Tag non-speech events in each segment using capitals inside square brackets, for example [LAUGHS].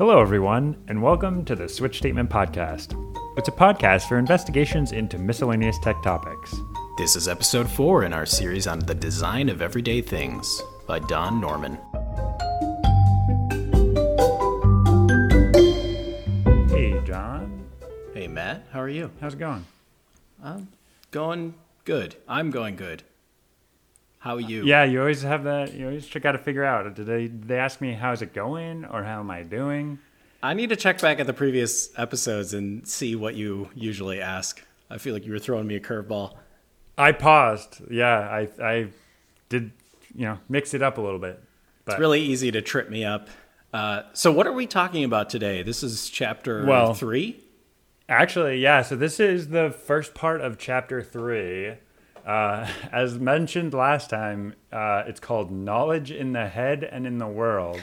Hello, everyone, and welcome to the Switch Statement Podcast. It's a podcast for investigations into miscellaneous tech topics. This is episode four in our series on the design of everyday things by Don Norman. Hey, John. Hey, Matt, how are you? How's it going? I'm going good. I'm going good. How are you? Yeah, you always have that. You always got to figure out. Did they did they ask me how's it going or how am I doing? I need to check back at the previous episodes and see what you usually ask. I feel like you were throwing me a curveball. I paused. Yeah, I I did. You know, mix it up a little bit. But It's really easy to trip me up. Uh, so, what are we talking about today? This is chapter Well- three. Actually, yeah. So this is the first part of chapter three. Uh, as mentioned last time, uh, it's called "Knowledge in the Head and in the World."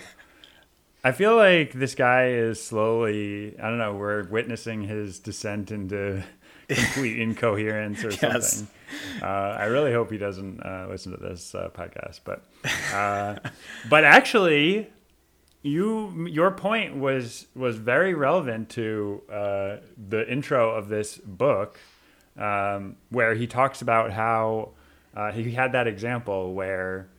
I feel like this guy is slowly. I don't know. We're witnessing his descent into [LAUGHS] complete incoherence or Yes. something. Uh, I really hope he doesn't uh, listen to this uh, podcast. But, uh, [LAUGHS] but actually, you your point was was very relevant to uh, the intro of this book, um, where he talks about how uh, he had that example where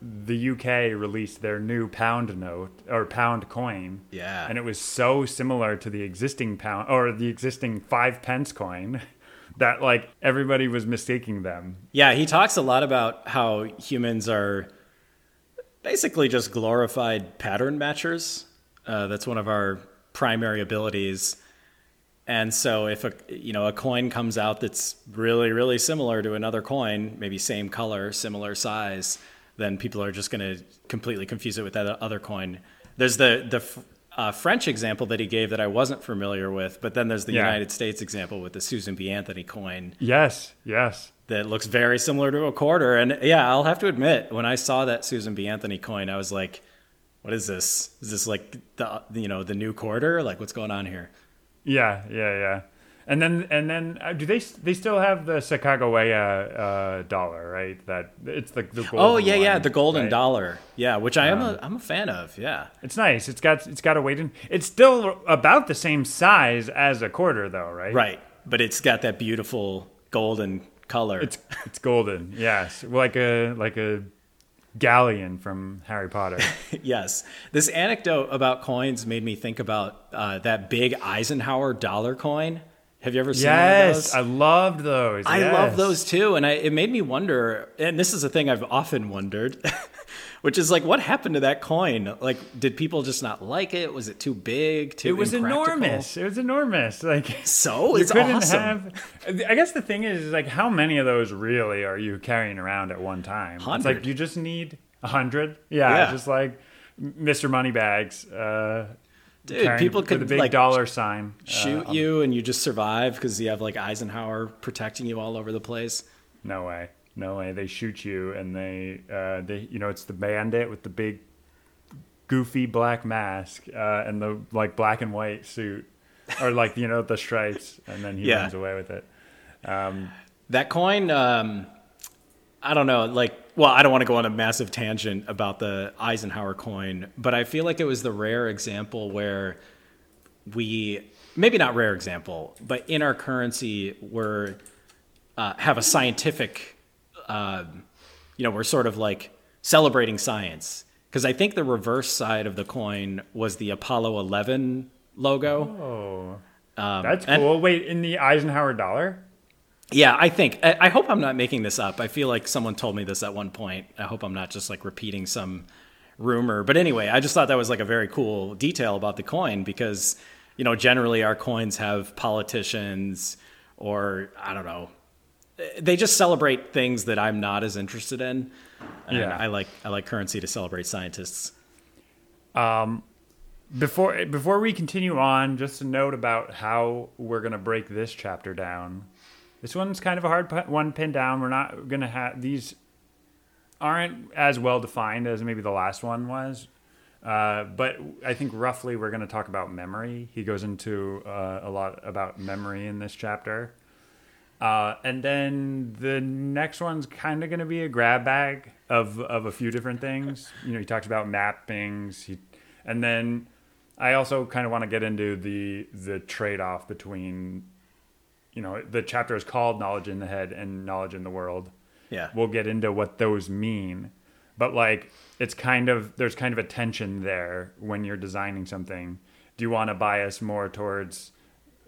the UK released their new pound note or pound coin. Yeah. And it was so similar to the existing pound or the existing five pence coin [LAUGHS] that like everybody was mistaking them. Yeah, he talks a lot about how humans are basically just glorified pattern matchers. Uh, that's one of our primary abilities. And so if a you know a coin comes out that's really really similar to another coin, maybe same color, similar size, then people are just going to completely confuse it with that other coin. There's the the uh, French example that he gave that I wasn't familiar with, but then there's the Yeah. United States example with the Susan B. Anthony coin Yes, yes. that looks very similar to a quarter. And yeah, I'll have to admit, when I saw that Susan B. Anthony coin, I was like, "What is this? Is this like the you know the new quarter? Like what's going on here?" Yeah, yeah, yeah. And then and then uh, do they they still have the Sacagawea uh, dollar, right? That it's the the golden Oh yeah, yeah, the golden right? dollar. Yeah, which I am a I'm a fan of. Yeah. It's nice. It's got it's got a weight in. It's still about the same size as a quarter, though, right? Right, but it's got that beautiful golden color. It's it's golden. Yes, like a like a galleon from Harry Potter. [LAUGHS] yes. This anecdote about coins made me think about uh, that big Eisenhower dollar coin. Have you ever seen one of yes, those? I loved those. I yes. love those too, and I, it made me wonder. And this is a thing I've often wondered, [LAUGHS] which is like, what happened to that coin? Like, did people just not like it? Was it too big? Too It was enormous. It was enormous. [LAUGHS] Like So you it's couldn't awesome. have. I guess the thing is, is, like, how many of those really are you carrying around at one time? It's like you just need a hundred. Yeah, Yeah. just like Mr. Moneybags. Uh, Dude, people with could a big like dollar sign. uh, shoot you, and you just survive because you have like Eisenhower protecting you all over the place. No way. No way. They shoot you and they uh they you know, it's the bandit with the big goofy black mask, uh, and the like black and white suit. Or like, you know, the stripes and then he Yeah. runs away with it. Um That coin, um, I don't know, like, well, I don't want to go on a massive tangent about the Eisenhower coin, but I feel like it was the rare example where we, maybe not rare example, but in our currency, we're, uh, have a scientific, um, you know, we're sort of like celebrating science. Because I think the reverse side of the coin was the Apollo 11 logo. oh. Um, That's and- cool. Wait, in the Eisenhower dollar? Yeah, I think. I, I hope I'm not making this up. I feel like someone told me this at one point. I hope I'm not just like repeating some rumor. But anyway, I just thought that was like a very cool detail about the coin because, you know, generally our coins have politicians or I don't know. They just celebrate things that I'm not as interested in. And Yeah. I like I like currency to celebrate scientists. Before before we continue on, just a note about how we're gonna break this chapter down. This one's kind of a hard one pin down. We're not gonna have these aren't as well defined as maybe the last one was. Uh, but I think roughly we're going to talk about memory. He goes into uh, a lot about memory in this chapter. Uh, and then the next one's kind of going to be a grab bag of, of a few different things. You know, he talks about mappings. He, and then I also kind of want to get into the the trade off between, you know, the chapter is called knowledge in the head and knowledge in the world. Yeah. We'll get into what those mean, but like it's kind of there's kind of a tension there when you're designing something. Do you want to bias more towards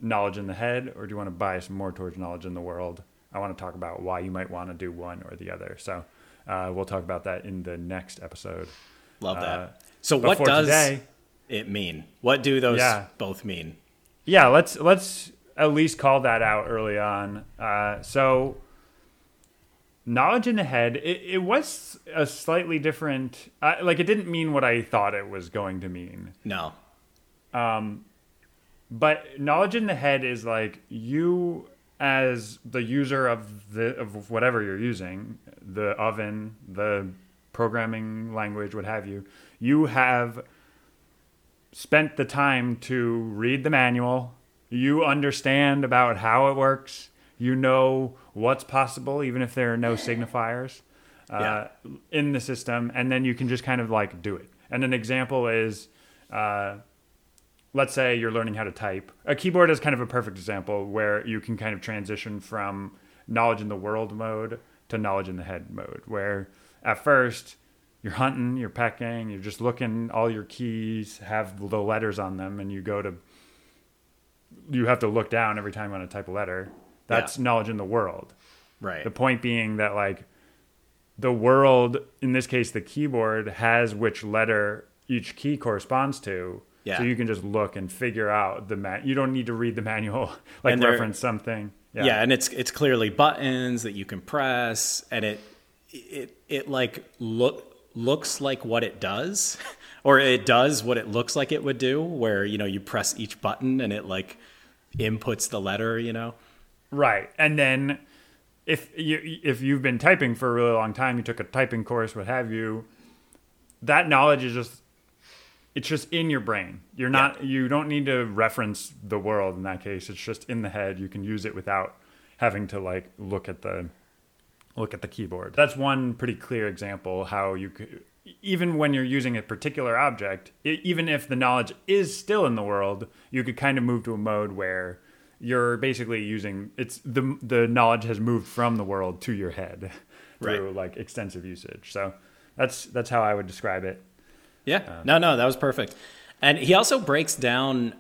knowledge in the head, or do you want to bias more towards knowledge in the world? I want to talk about why you might want to do one or the other. So uh, we'll talk about that in the next episode. Love that. Uh, so what does today- it mean? What do those Yeah. both mean? yeah let's let's at least call that out early on uh, so knowledge in the head it, it was a slightly different uh, like it didn't mean what i thought it was going to mean No. But knowledge in the head is like you as the user of the of whatever you're using the oven the programming language what have you you have spent the time to read the manual. You understand about how it works. You know what's possible even if there are no signifiers uh, in the system and then you can just kind of like do it. And an example is uh, let's say you're learning how to type. A keyboard is kind of a perfect example where you can kind of transition from knowledge in the world mode to knowledge in the head mode, where at first you're hunting, you're pecking, you're just looking, all your keys have the letters on them, and you go to, you have to look down every time you want to type a letter. That's Yeah. knowledge in the world. Right. The point being that like the world, in this case, the keyboard has which letter each key corresponds to. Yeah. So you can just look and figure out the man. You don't need to read the manual, [LAUGHS] like reference something. yeah. and it's it's clearly buttons that you can press and it it it like look looks like what it does [LAUGHS] or it does what it looks like it would do where you know you press each button and it like inputs the letter, you know. Right. And then if you if you've been typing for a really long time, you took a typing course, what have you, that knowledge is just it's just in your brain. You're not you don't need to reference the world in that case. It's just in the head. You can use it without having to like look at the look at the keyboard. That's one pretty clear example how you could even when you're using a particular object, e- even if the knowledge is still in the world, you could kind of move to a mode where you're basically using it's the the knowledge has moved from the world to your head [LAUGHS] through Right. like extensive usage. So that's that's how I would describe it. Yeah. no, no, that was perfect. And he also breaks down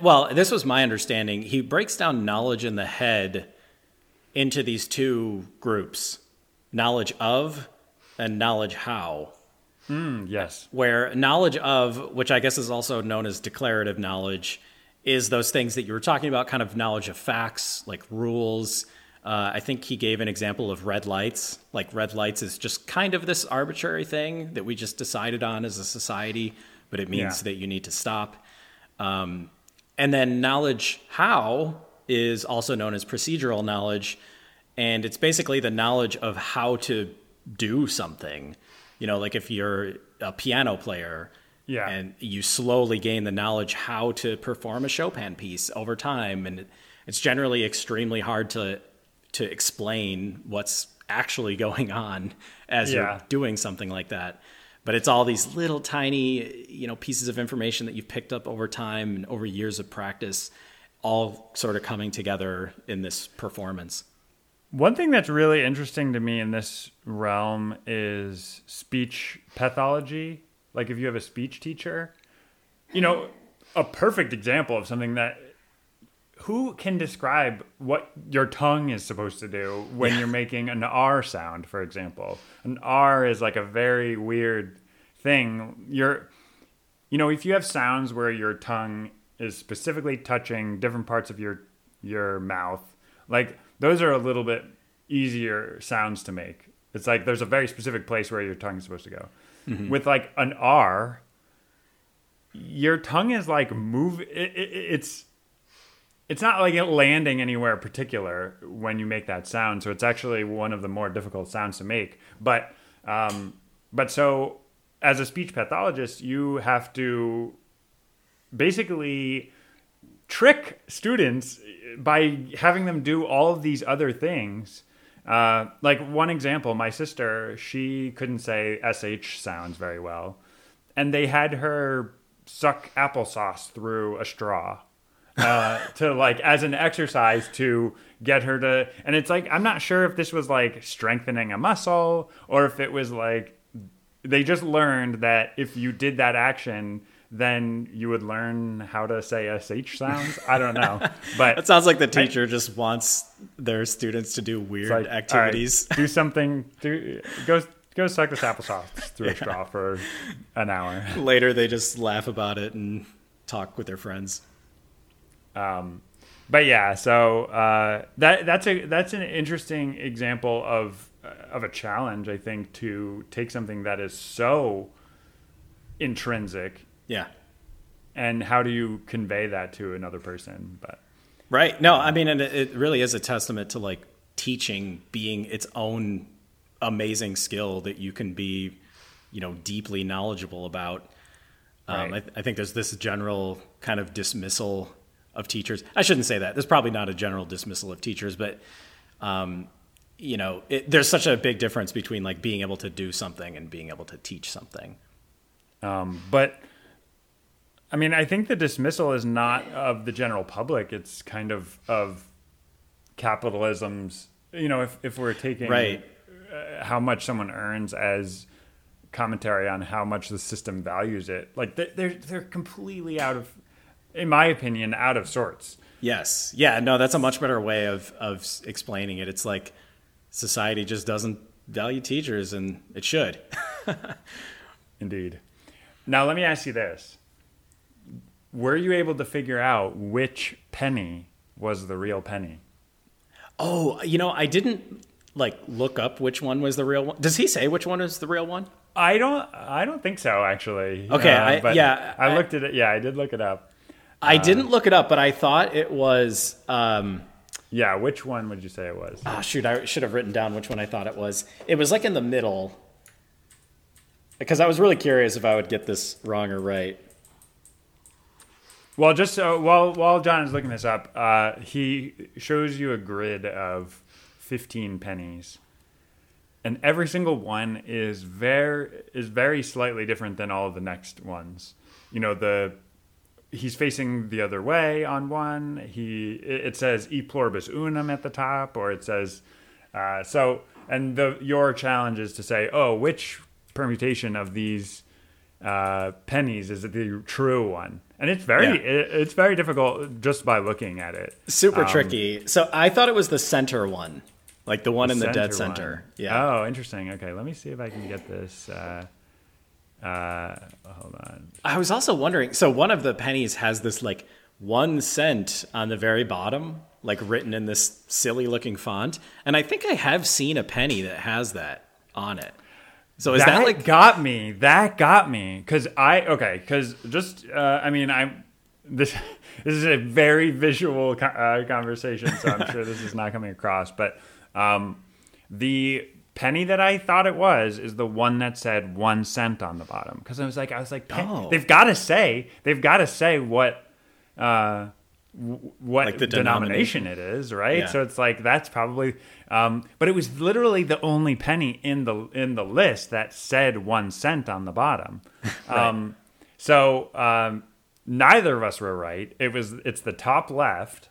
well, this was my understanding. He breaks down knowledge in the head into these two groups. Knowledge of and knowledge how. Mm, yes. where knowledge of, which I guess is also known as declarative knowledge, is those things that you were talking about, kind of knowledge of facts, like rules. Uh, I think he gave an example of red lights. Like red lights is just kind of this arbitrary thing that we just decided on as a society, but it means Yeah. that you need to stop. Um, and then knowledge how is also known as procedural knowledge, and it's basically the knowledge of how to do something. You know, like if you're a piano player, Yeah. and you slowly gain the knowledge how to perform a Chopin piece over time, and it's generally extremely hard to to explain what's actually going on as Yeah. you're doing something like that. But it's all these little tiny, you know, pieces of information that you've picked up over time and over years of practice, all sort of coming together in this performance. One thing that's really interesting to me in this realm is speech pathology. Like if you have a speech teacher, you know, a perfect example of something that who can describe what your tongue is supposed to do when you're making an R sound, for example. An R is like a very weird thing. You're you know, if you have sounds where your tongue is specifically touching different parts of your your mouth, like those are a little bit easier sounds to make. It's like there's a very specific place where your tongue is supposed to go. Mm-hmm. With like an R, your tongue is like move. It, it, it's it's not like it landing anywhere particular when you make that sound. So it's actually one of the more difficult sounds to make. But um, but so as a speech pathologist, you have to basically trick students by having them do all of these other things. Uh, like one example, my sister, she couldn't say sh sounds very well, and they had her suck applesauce through a straw uh, to like as an exercise to get her to and it's like i'm not sure if this was like strengthening a muscle or if it was like they just learned that if you did that action then you would learn how to say sh sounds i don't know [LAUGHS] but It sounds like the teacher just wants their students to do weird like, all right, activities. do [LAUGHS] something do go go suck this applesauce through a straw for an hour Later, they just laugh about it and talk with their friends. But yeah, so uh, that that's a that's an interesting example of of a challenge. I think to take something that is so intrinsic Yeah. and how do you convey that to another person? But Right. No, I mean, and it, really is a testament to like teaching being its own amazing skill that you can be, you know, deeply knowledgeable about. Um, Right. I, I think there's this general kind of dismissal of teachers. I shouldn't say that. There's probably not a general dismissal of teachers, but, um, you know, it, there's such a big difference between like being able to do something and being able to teach something. um, but I mean, I think the dismissal is not of the general public. It's kind of of capitalism's. You know, if if we're taking Right. uh, how much someone earns as commentary on how much the system values it. Like they're they're completely out of, in my opinion, out of sorts. Yes. Yeah. No, that's a much better way of of explaining it. It's like society just doesn't value teachers, and it should. [LAUGHS] Indeed. Now let me ask you this: Were you able to figure out which penny was the real penny? Oh, you know, I didn't like look up which one was the real one. Does he say which one is the real one? I don't. I don't think so. Actually. Okay, uh, I- but yeah, I, I- looked at it. Yeah, I did look it up. I didn't look it up, but I thought it was. Um, Yeah, which one would you say it was? oh shoot, I should have written down which one I thought it was. It was like in the middle, because I was really curious if I would get this wrong or right. Well, just so while while John is looking this up, uh, he shows you a grid of fifteen pennies, and every single one is very is very slightly different than all of the next ones. You know the he's facing the other way on one. He it says e pluribus unum at the top, or it says uh, so. And the your challenge is to say, oh, which permutation of these uh, pennies is the true one? And it's very Yeah. it, it's very difficult just by looking at it. Super Um, tricky. So I thought it was the center one, like the one in the dead one. center. Yeah. Oh, interesting. Okay, let me see if I can get this. Uh, uh, hold on. I was also wondering. So one of the pennies has this like one cent on the very bottom, like written in this silly looking font, and I think I have seen a penny that has that on it. So is that, that like got me? That got me because I okay because just uh, I mean I'm this [LAUGHS] this is a very visual co- uh, conversation, so I'm [LAUGHS] sure this is not coming across. But um, the penny that I thought it was is the one that said one cent on the bottom because I was like I was like Oh. they've got to say they've got to say what. Uh, w- what Like the denomination it is, right? Yeah. So it's like that's probably um, but it was literally the only penny in the in the list that said one cent on the bottom [LAUGHS] um, so um, neither of us were right it was it's the top left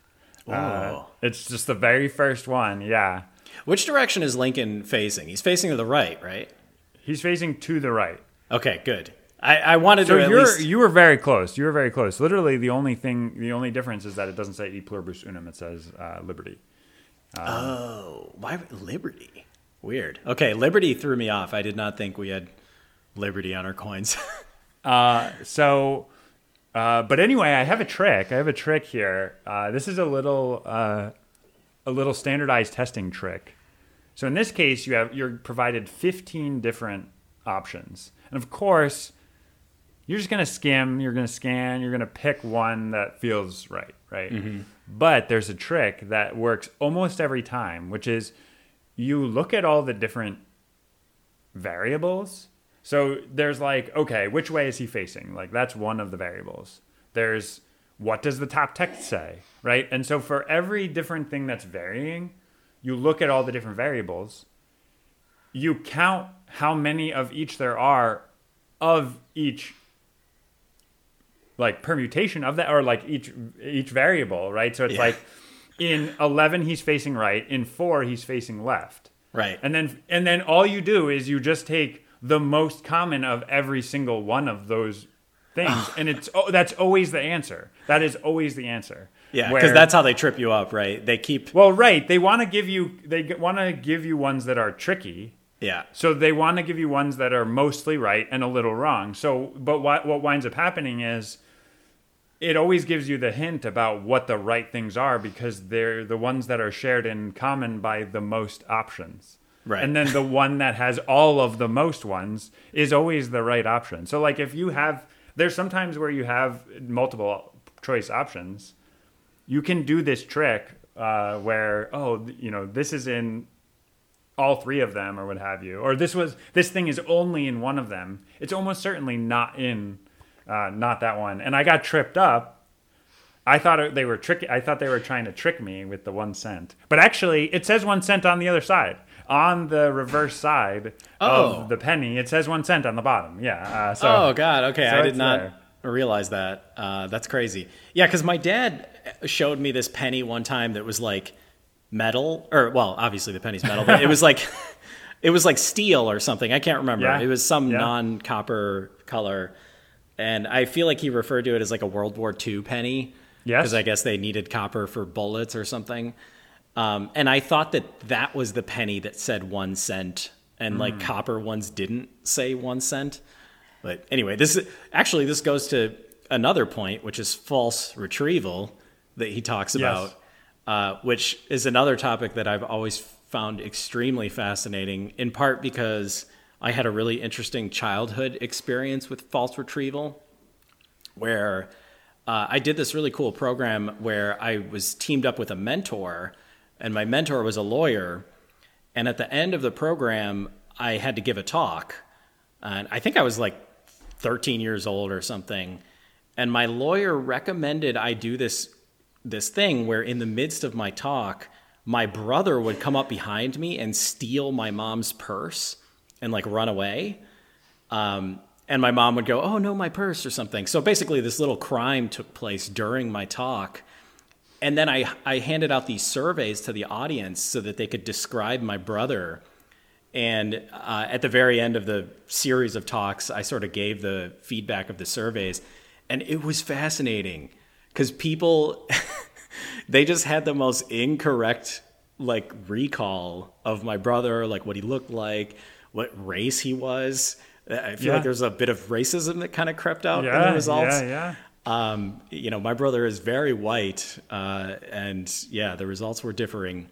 uh, Oh. it's just the very first one yeah which direction is Lincoln facing? He's facing to the right, right? he's facing to the right Okay, good. I, I wanted so to at you're least. you were very close you were very close literally the only thing the only difference is that it doesn't say e pluribus unum it says uh, liberty oh, why Liberty? Weird. Okay, Liberty threw me off. I did not think we had Liberty on our coins. [LAUGHS] Uh, so, uh, but anyway, I have a trick. I have a trick here. Uh, this is a little, uh, a little standardized testing trick. So in this case, you have you're provided 15 different options, and of course, you're just gonna skim, you're gonna scan, you're gonna pick one that feels right, right? Mm-hmm. But there's a trick that works almost every time, which is you look at all the different variables. So there's like, okay, which way is he facing? Like that's one of the variables. There's what does the top text say, right? And so for every different thing that's varying, you look at all the different variables. You count how many of each there are of each like permutation of that or like each each variable, right? So it's Yeah. like in 11 he's facing right, in 4 he's facing left. Right. And then and then all you do is you just take the most common of every single one of those things [SIGHS] and it's oh, that's always the answer. That is always the answer. yeah, because that's how they trip you up, right? They keep. Well, right, they want to give you they want to give you ones that are tricky. Yeah. So they want to give you ones that are mostly right and a little wrong. So, but what what winds up happening is it always gives you the hint about what the right things are because they're the ones that are shared in common by the most options. Right. And then the one that has all of the most ones is always the right option. So like if you have there's sometimes where you have multiple choice options, you can do this trick uh, where oh you know this is in all three of them or what have you or this was this thing is only in one of them. It's almost certainly not in uh, not that one. And i got tripped up. I thought they were trick i thought they were trying to trick me with the one cent. But actually it says one cent on the other side on the reverse side Oh. of the penny it says one cent on the bottom yeah uh, so oh God. Okay, so I did not there. realize that. Uh, that's crazy. Yeah, because my dad showed me this penny one time that was like metal, or well, obviously the penny's metal, but it was like [LAUGHS] it was like steel or something. I can't remember. Yeah. It was some Yeah. non-copper color, and I feel like he referred to it as like a World War II penny. Yes. because I guess they needed copper for bullets or something. Um, and I thought that that was the penny that said one cent, and Hmm. like copper ones didn't say one cent. But anyway, this is, actually this goes to another point, which is false retrieval that he talks Yes. about, uh, which is another topic that I've always found extremely fascinating. In part because I had a really interesting childhood experience with false retrieval where uh, I did this really cool program where I was teamed up with a mentor, and my mentor was a lawyer. And at the end of the program, I had to give a talk. And I think I was like 13 years old or something. And my lawyer recommended I do this this thing where in the midst of my talk, my brother would come up behind me and steal my mom's purse and like run away. Um, and my mom would go, "Oh no, my purse" or something. So basically, this little crime took place during my talk, and then I I handed out these surveys to the audience so that they could describe my brother. And uh, at the very end of the series of talks, I sort of gave the feedback of the surveys, and it was fascinating because people [LAUGHS] they just had the most incorrect like recall of my brother, like what he looked like, what race he was. I feel Yeah. like there's a bit of racism that kind of crept out in the results. yeah yeah Um, you know, my brother is very white, uh, and yeah, the results were differing.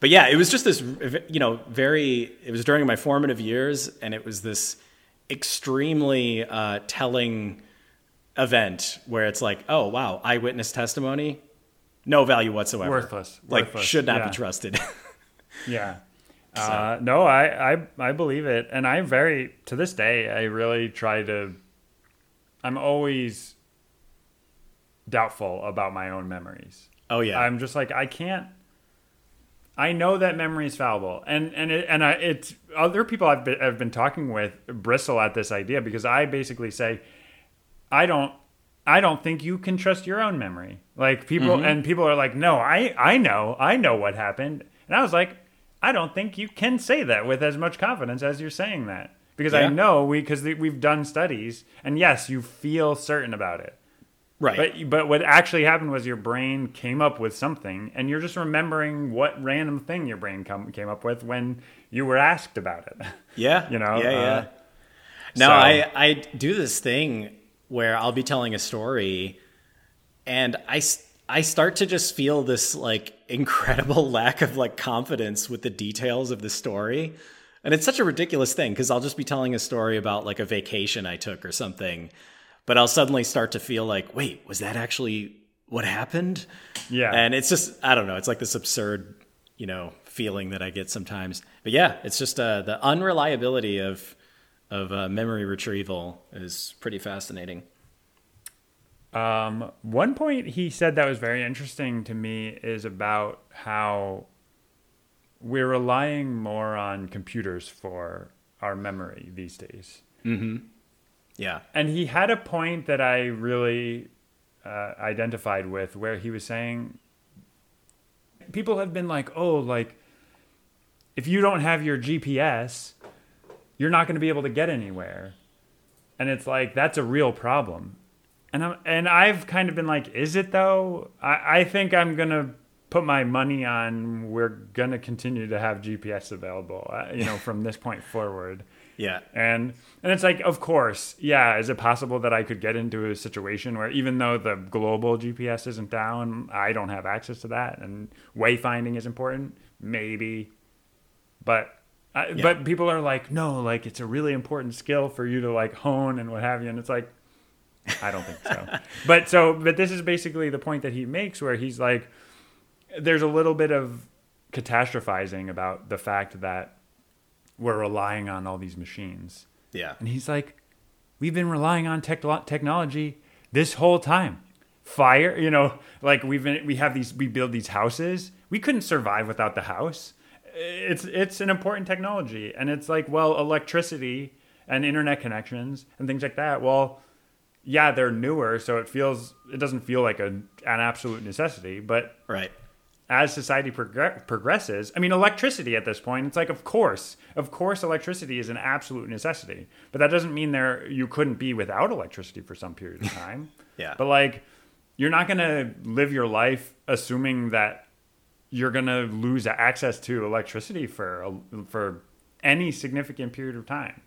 But yeah, it was just this, you know, very. It was during my formative years, and it was this extremely uh, telling event where it's like, oh wow, eyewitness testimony, no value whatsoever, Worthless. like Worthless. should not Yeah. be trusted. [LAUGHS] Yeah. Uh, no, I, I I believe it, and I'm very to this day I really try to. I'm always doubtful about my own memories. oh yeah, I'm just like I can't. I know that memory is fallible, and and it, and I, it's other people I've been, I've been talking with bristle at this idea because I basically say, I don't. I don't think you can trust your own memory. Like people Mm-hmm. and people are like, "No, I I know. I know what happened." And I was like, "I don't think you can say that with as much confidence as you're saying that." Because I know we because we've done studies and yes, you feel certain about it. Right. But but what actually happened was your brain came up with something, and you're just remembering what random thing your brain come, came up with when you were asked about it. [LAUGHS] Yeah. You know, Yeah, yeah. uh, no, so- I I do this thing where I'll be telling a story, and I I start to just feel this like [LAUGHS] incredible lack of like confidence with the details of the story. And it's such a ridiculous thing because I'll just be telling a story about like a vacation I took or something, but I'll suddenly start to feel like, wait, was that actually what happened? Yeah. And it's just, I don't know, it's like this absurd, you know, feeling that I get sometimes. But yeah, it's just uh, the unreliability of of uh, memory retrieval is pretty fascinating. Um, one point he said that was very interesting to me is about how we're relying more on computers for our memory these days. Mm-hmm. Yeah. And he had a point that I really uh, identified with where he was saying people have been like, oh, like if you don't have your GPS, you're not going to be able to get anywhere. And it's like, that's a real problem. And, I'm, and I've kind of been like, is it though? I, I think I'm going to put my money on we're going to continue to have GPS available, uh, you know, from this point forward. Yeah. And and it's like, of course, yeah. Is it possible that I could get into a situation where even though the global GPS isn't down, I don't have access to that, and wayfinding is important? Maybe, but uh, Yeah. but people are like, no, like it's a really important skill for you to like hone and what have you, and it's like, I don't think so. [LAUGHS] but so, but this is basically the point that he makes, where he's like, there's a little bit of catastrophizing about the fact that we're relying on all these machines. Yeah. And he's like, we've been relying on tech- technology this whole time. Fire, you know, like we've been, we have these, we build these houses. We couldn't survive without the house. It's it's an important technology, and it's like, well, electricity and internet connections and things like that. Well, yeah, they're newer, so it feels it doesn't feel like a, an absolute necessity, but Right. As society progr- progresses, I mean, electricity at this point, it's like, of course, of course, electricity is an absolute necessity, but that doesn't mean there you couldn't be without electricity for some period of [LAUGHS] time. Yeah. But like, you're not gonna live your life assuming that you're gonna lose access to electricity for a, for any significant period of time.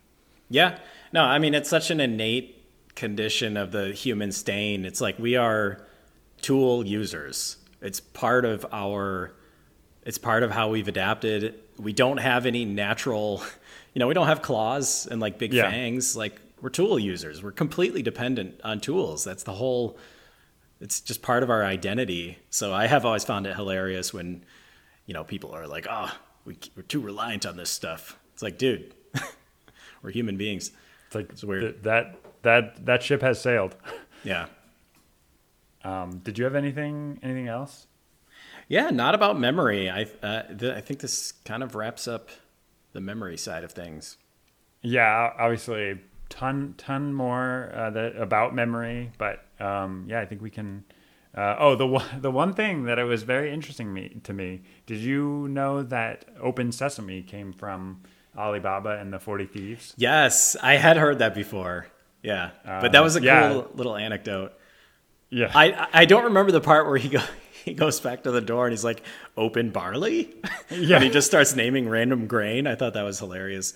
Yeah. No, I mean, it's such an innate condition of the human stain. It's like we are tool users. It's part of our, it's part of how we've adapted. We don't have any natural, [LAUGHS] you know, we don't have claws and like big Yeah. fangs. Like we're tool users. We're completely dependent on tools. That's the whole, it's just part of our identity. So I have always found it hilarious when, you know, people are like, oh, we, we're too reliant on this stuff. It's like, dude, [LAUGHS] we're human beings. It's like It's weird. th- that that that ship has sailed. Yeah. Um, did you have anything anything else? Yeah, not about memory. I uh, th- I think this kind of wraps up the memory side of things. Yeah, obviously, ton ton more uh, that about memory, but um, yeah, I think we can. Uh, oh, the one the one thing that it was very interesting me to me. Did you know that Open Sesame came from Ali Baba and the Forty Thieves? Yes, I had heard that before. Yeah, but that was a Uh, yeah. cool little anecdote. Yeah, I I don't remember the part where he go [LAUGHS] he goes back to the door and he's like open barley. Yeah. [LAUGHS] and he just starts naming random grain. I thought that was hilarious.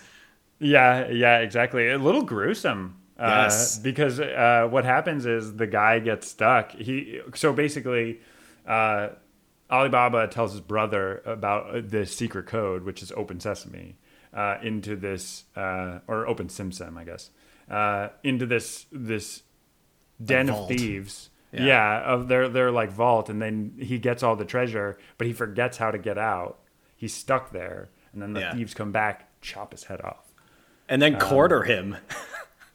Yeah, yeah, exactly. A little gruesome. Yes. Uh, because uh, what happens is the guy gets stuck. He so basically, uh, Ali Baba tells his brother about uh, the secret code, which is Open Sesame, uh, into this uh, or Open SimSim, I guess, uh, into this this den of thieves. Yeah. Yeah. of their their like vault, and then he gets all the treasure, but he forgets how to get out. He's stuck there, and then the Yeah. thieves come back, chop his head off. And then quarter him. [LAUGHS]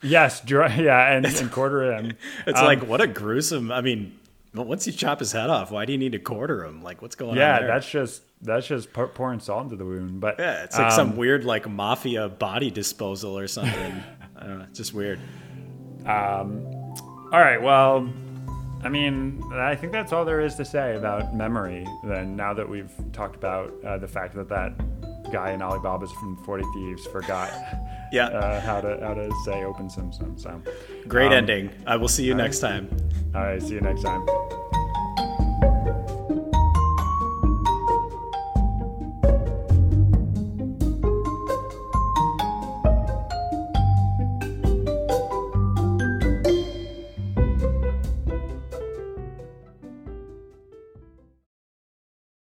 Yes, dr- yeah, and, and quarter him. [LAUGHS] It's Um, like what a gruesome. I mean, once you chop his head off, why do you need to quarter him? Like what's going on yeah, that's just that's just pouring salt into the wound. But Yeah, it's like um, some weird like mafia body disposal or something. [LAUGHS] I don't know, it's just weird. All right, well, I mean, I think that's all there is to say about memory. Then now that we've talked about uh, the fact that that guy in Ali Baba's from Forty Thieves forgot Yeah, uh, how to how to say Open Sim Sim. So great um, ending. I will see you next time. All right, see you next time.